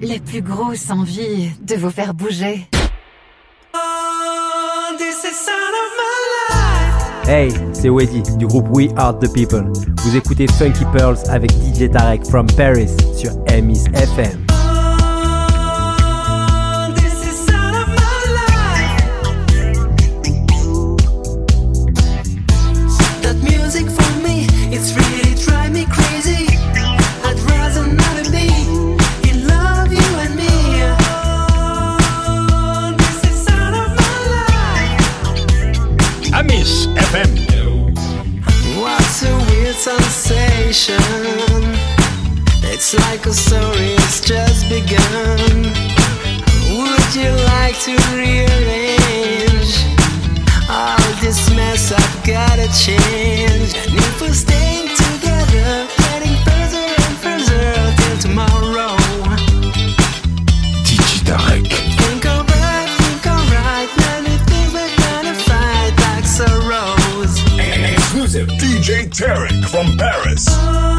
la plus grosse envie de vous faire bouger. Hey, c'est Weddy du groupe We Are The People. Vous écoutez Funky Pearls avec DJ Tarek from Paris sur Emis FM. Like a story, it's just begun. Would you like to rearrange all this mess? I've gotta change. And if we're staying together, getting further and further till tomorrow. DJ Tarek. Think alright, think alright. Many things we're gonna fight like sorrows. Exclusive DJ Tarek from Paris. This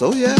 so yeah.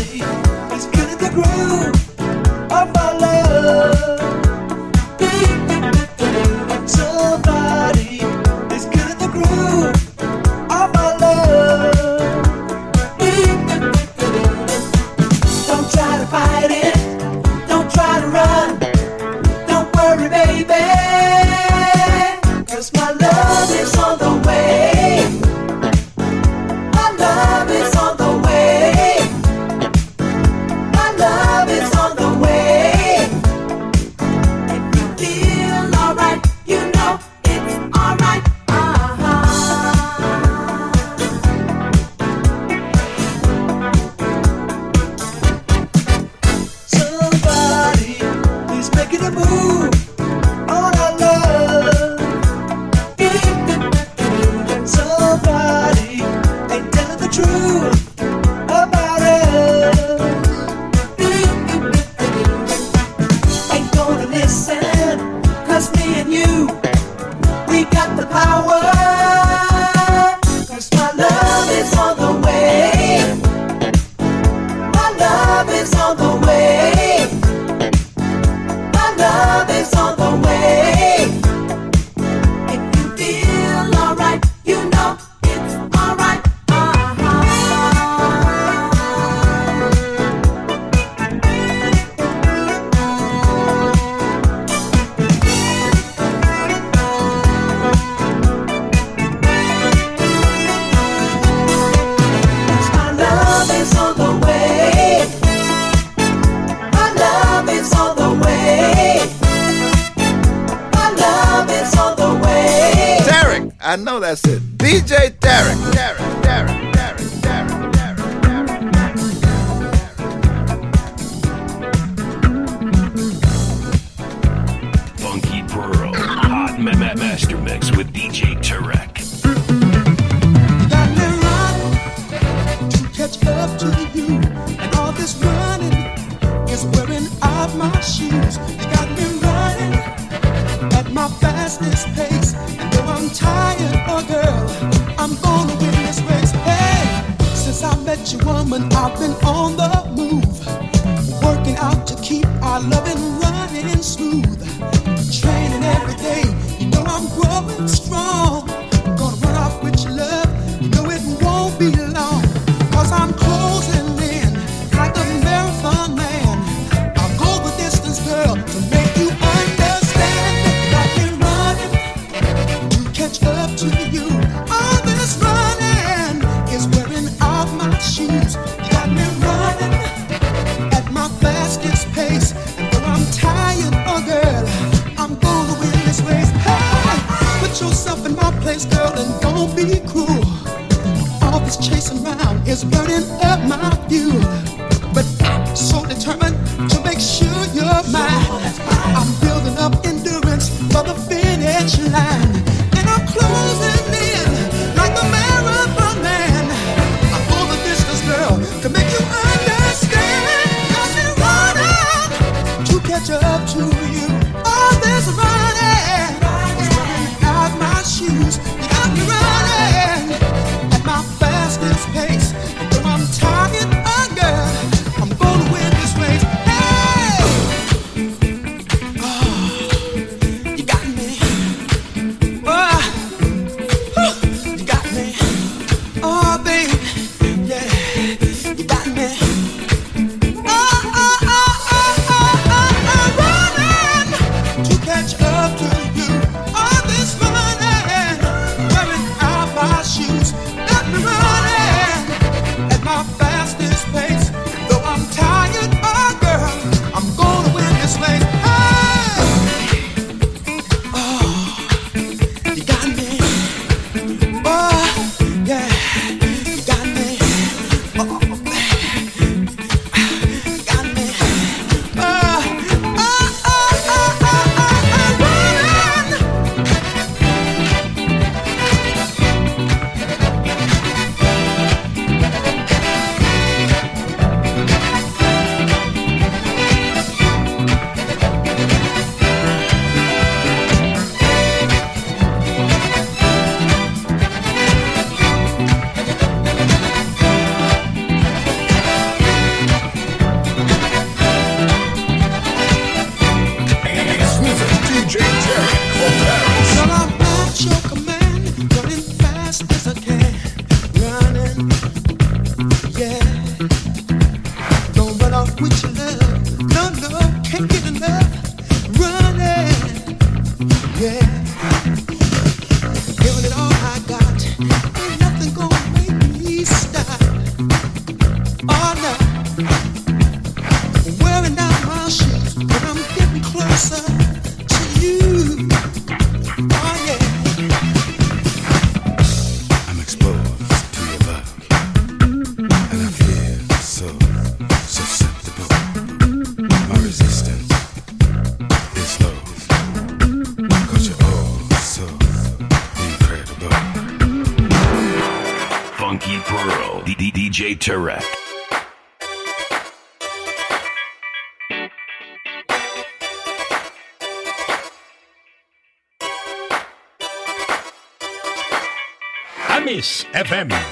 FM.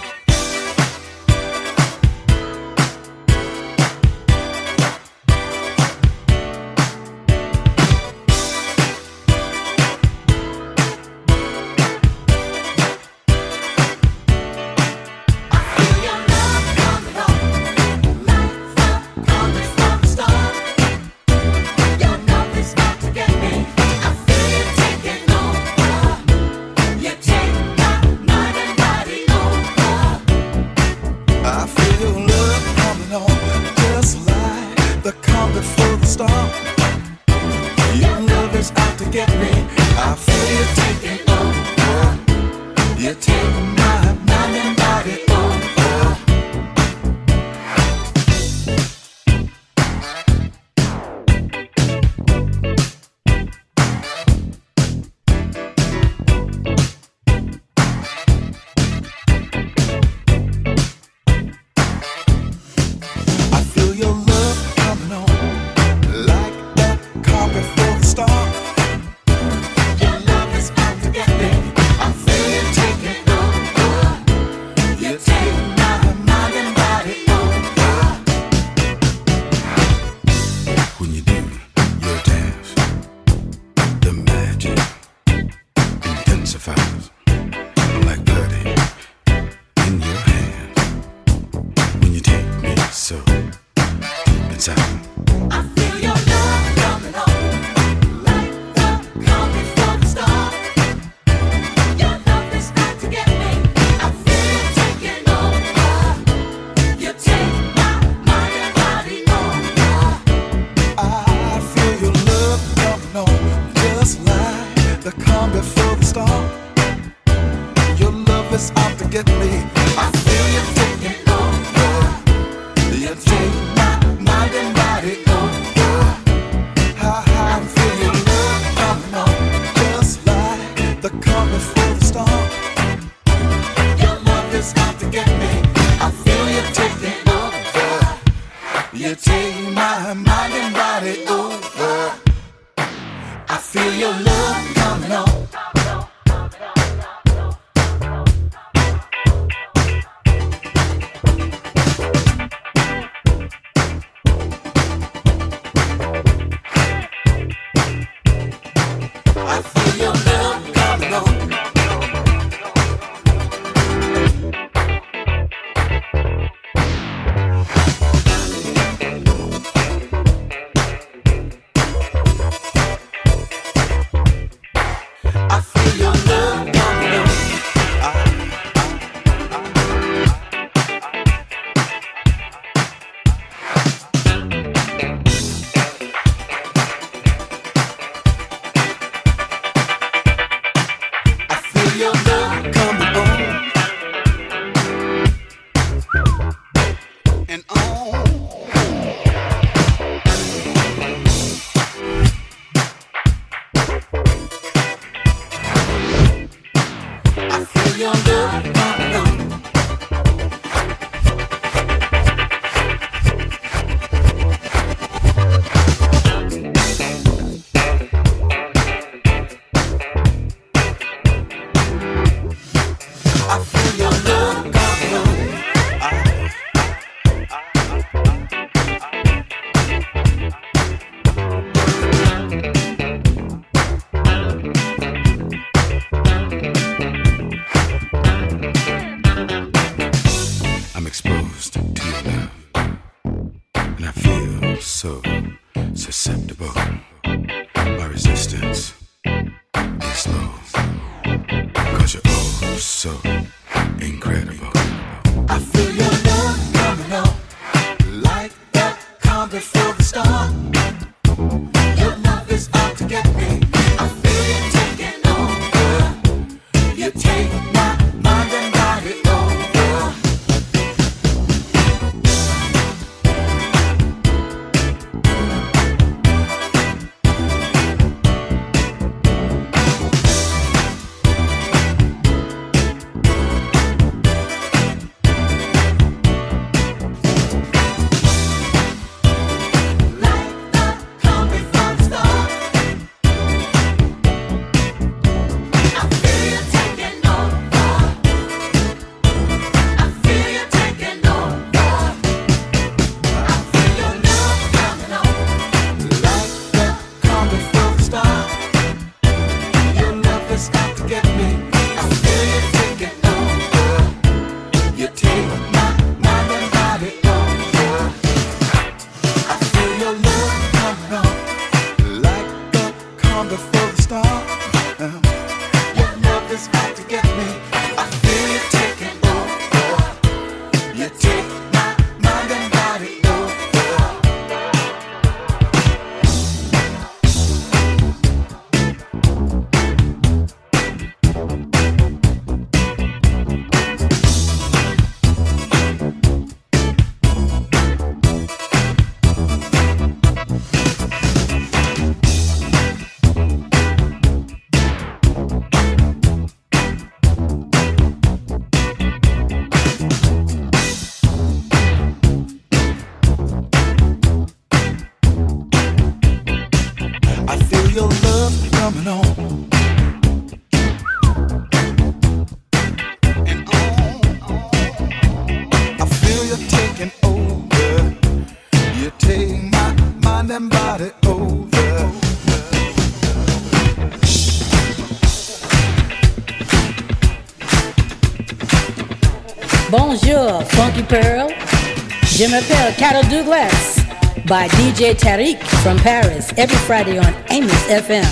Je m'appelle Carol Douglas by DJ Tarek from Paris every Friday on Amos FM.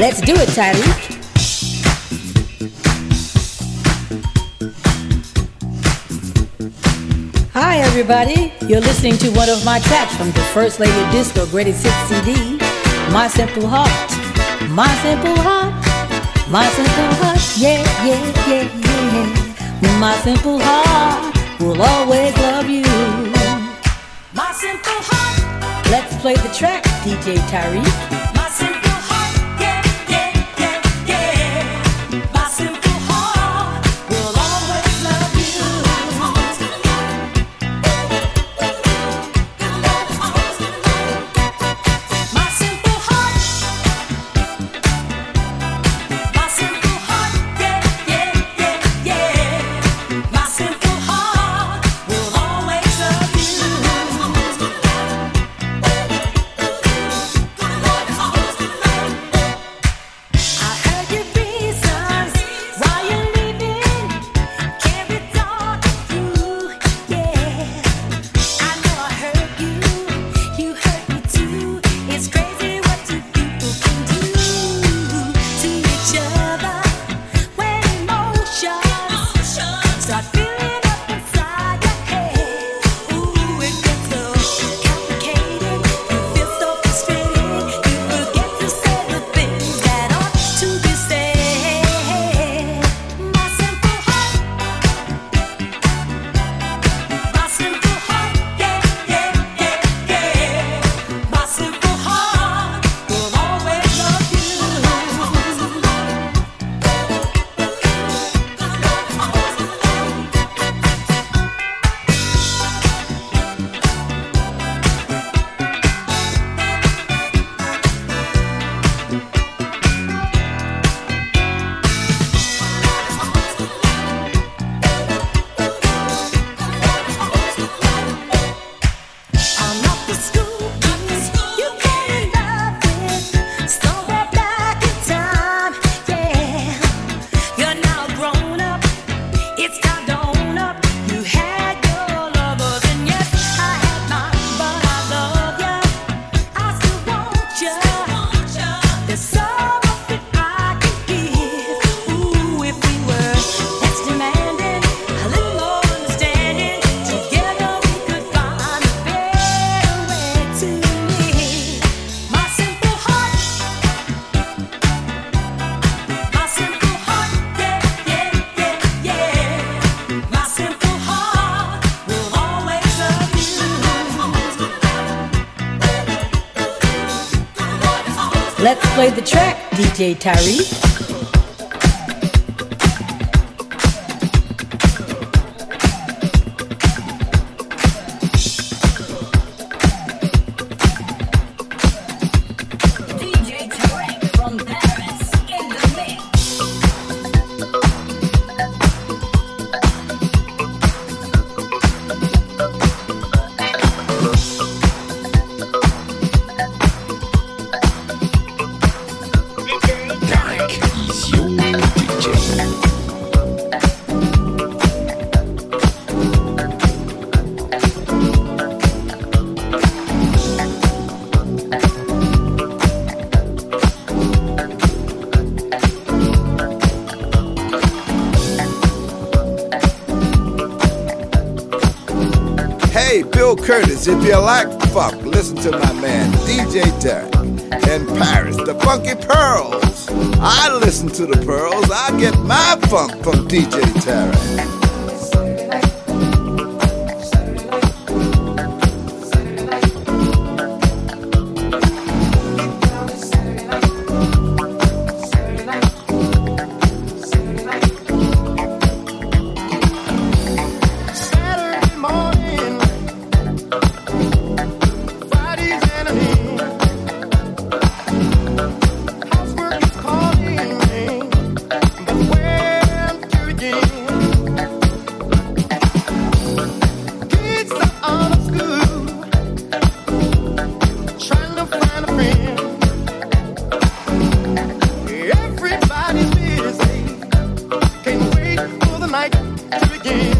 Let's do it, Tarek. Hi, everybody. You're listening to one of my tracks from the First Lady Disco Greatest Hits CD, My Simple Heart. My Simple Heart. My Simple Heart. Yeah, yeah, yeah, yeah. My Simple Heart will always love. Let's play the track, DJ Tarek. Let's play the track, DJ Tarek. If you like funk, listen to my man DJ Tarek in Paris, the Funky Pearls. I listen to the Pearls. I get my funk from DJ Tarek. begin.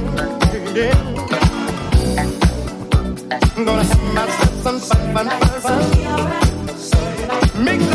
I'm gonna have myself some fun. Make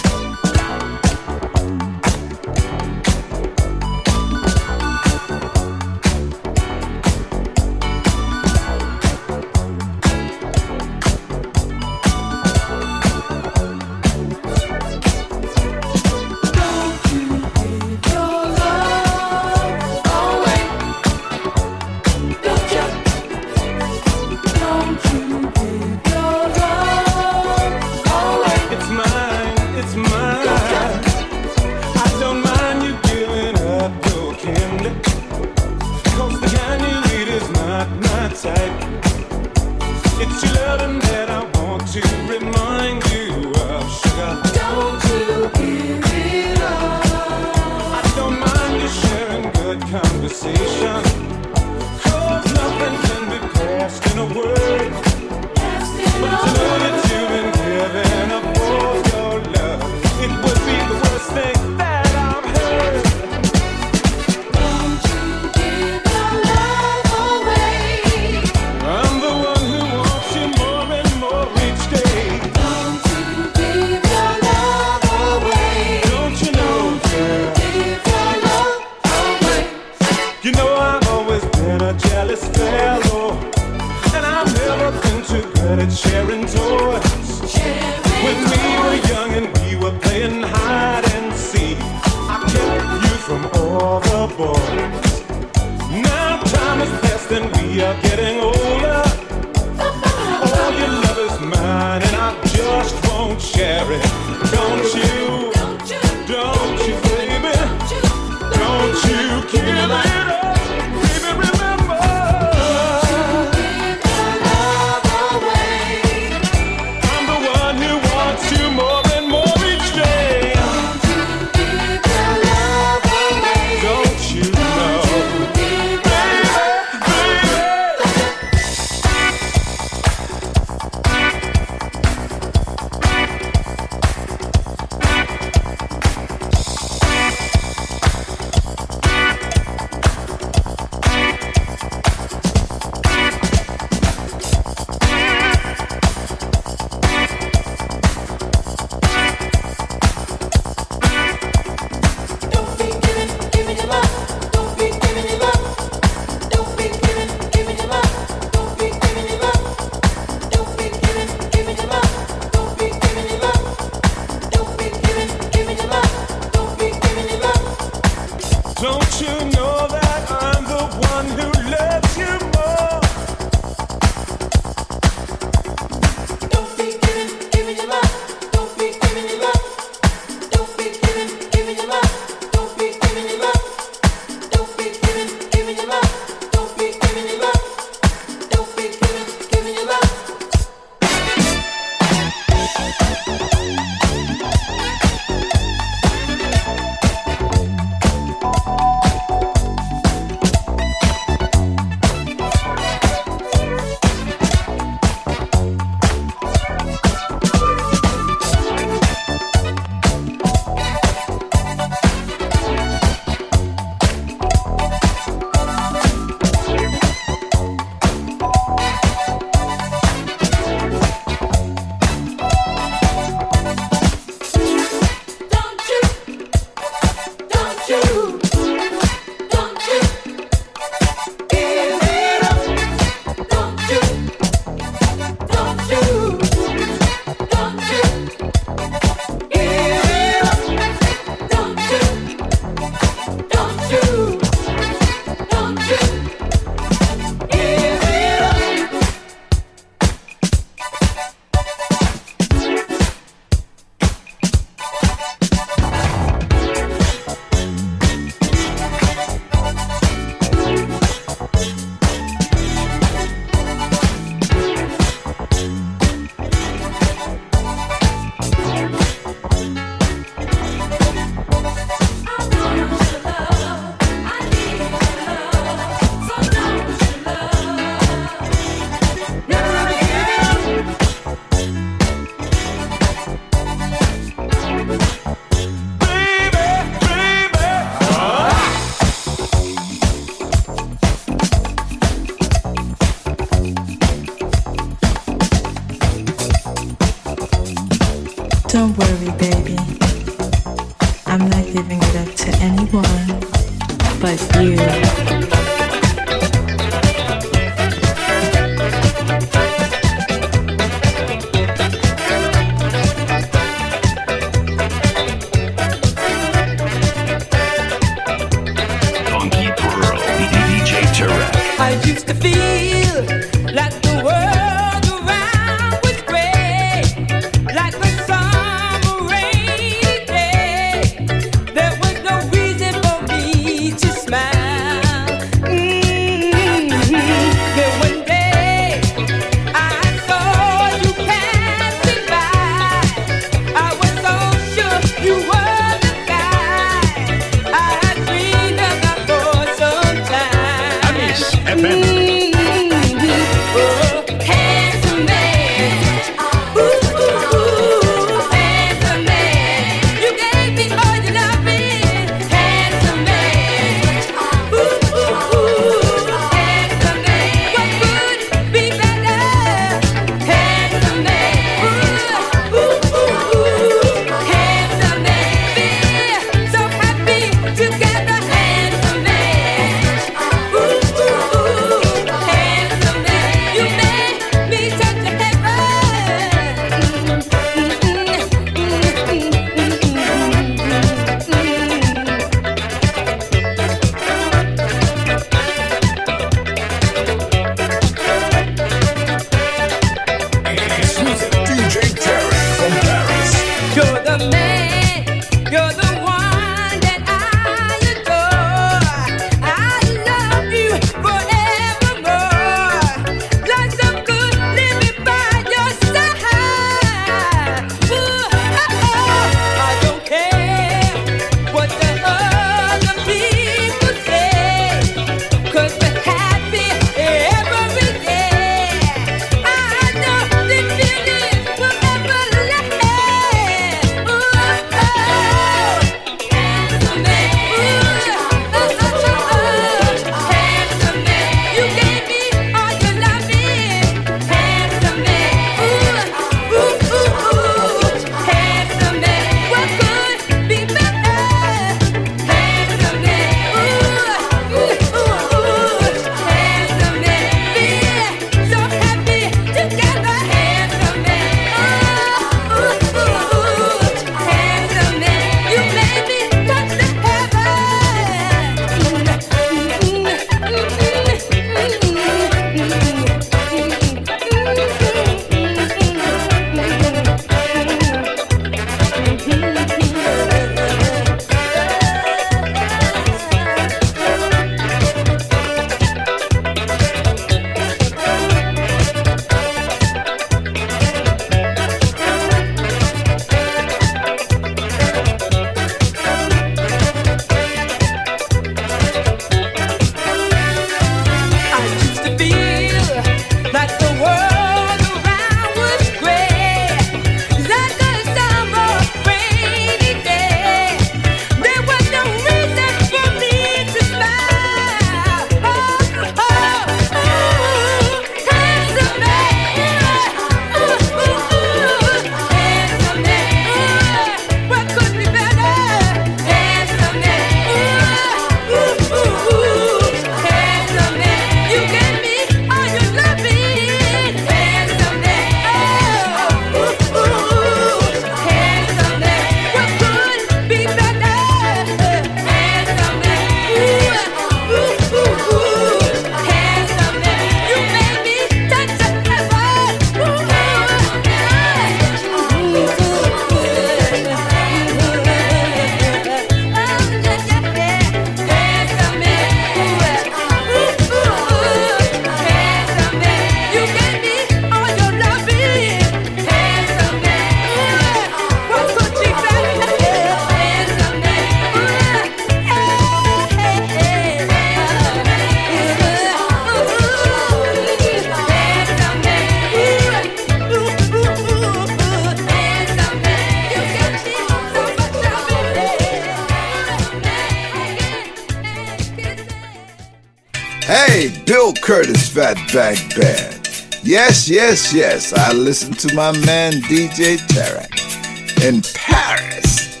Yes, yes. I listen to my man DJ Tarek in Paris.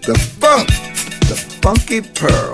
The funk, the funky pearls.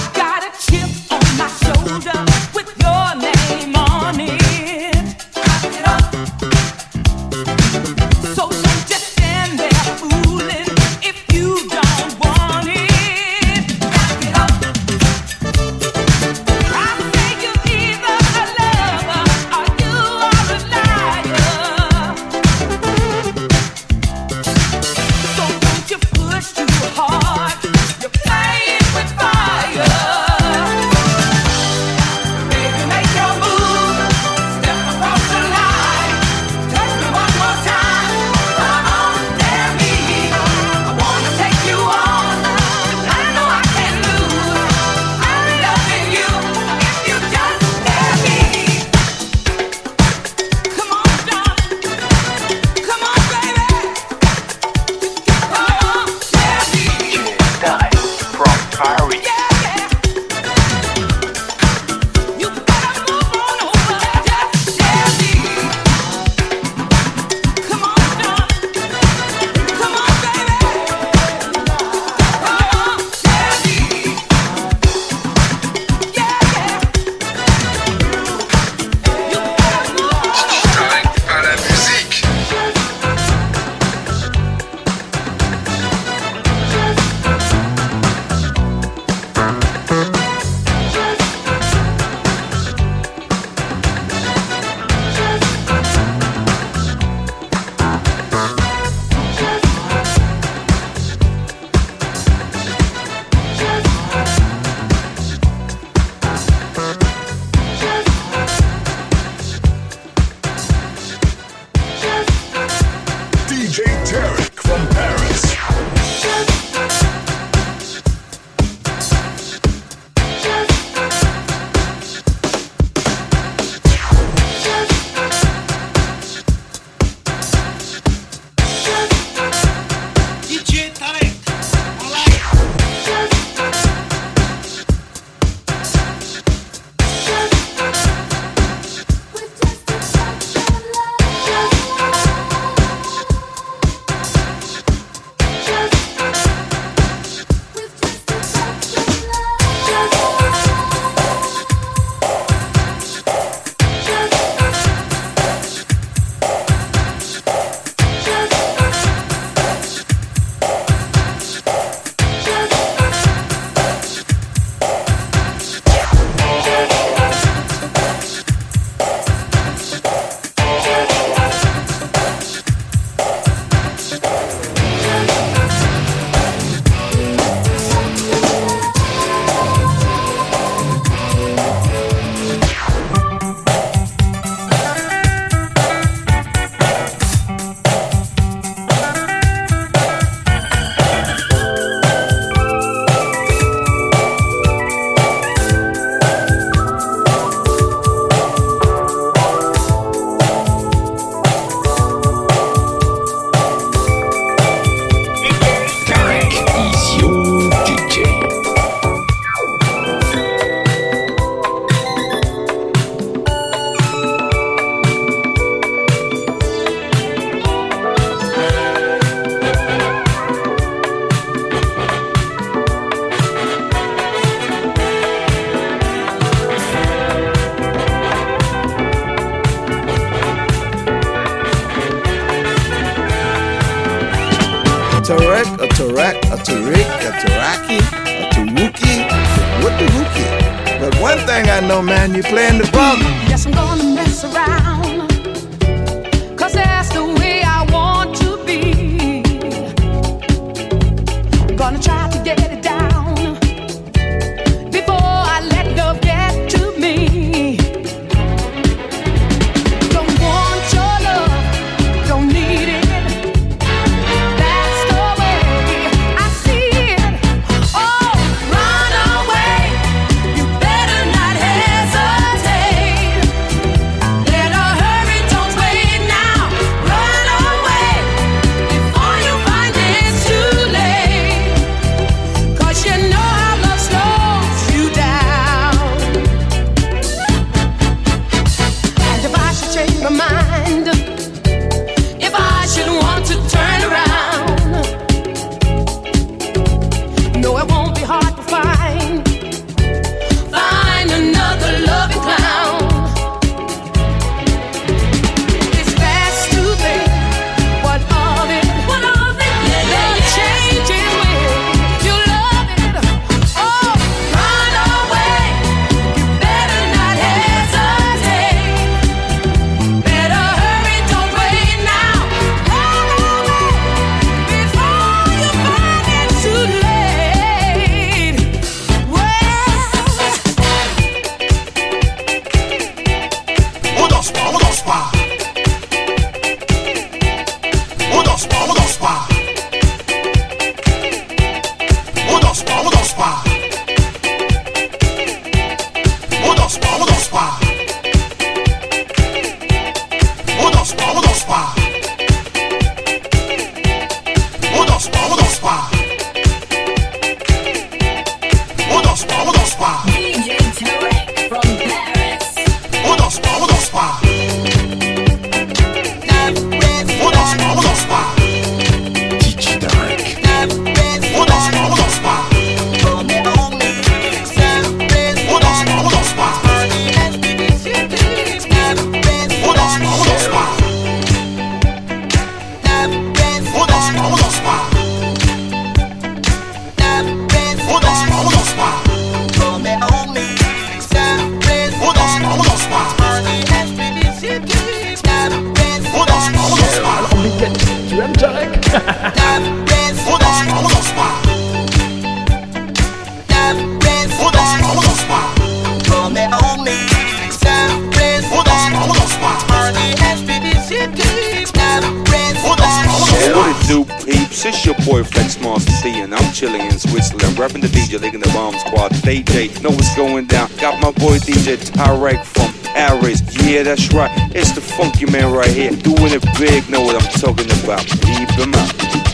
Squad, they Know what's going down. Got my boy DJ Tarek from Aries. Yeah, that's right. It's the funky man right here. Doing it big. Know what I'm talking about. Keep him out.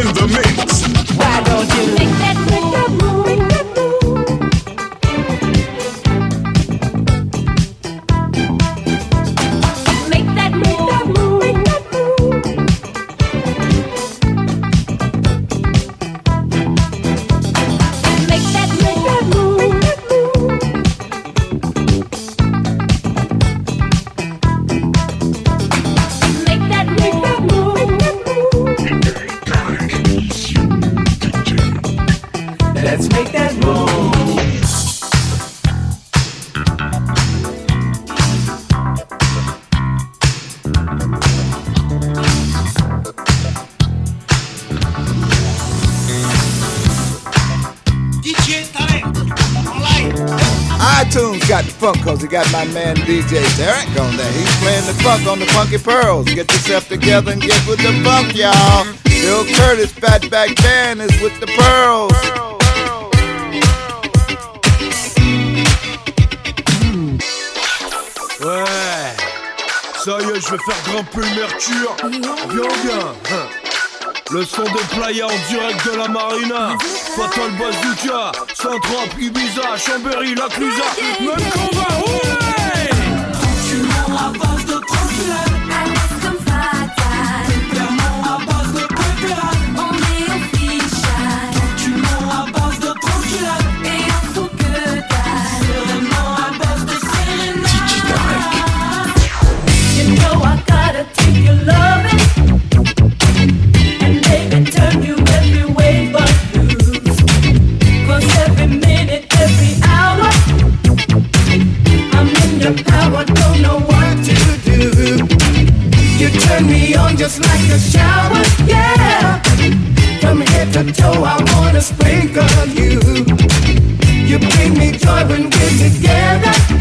in the mix. Cause he got my man DJ Tarek on there. He's playing the funk on the Funky Pearls. Get yourself together and get with the funk, y'all. Bill Curtis, Fatback Band is with the Pearls. Ouais, ça y est, je vais faire grimper le. Bien, bien. Le son des playas en direct de la marina. Fatal Bazooka, Saint-Trope, Ibiza, Chambéry, La Clusa. Même combat, a shower, yeah. From head to toe, I wanna sprinkle you. You bring me joy when we're together.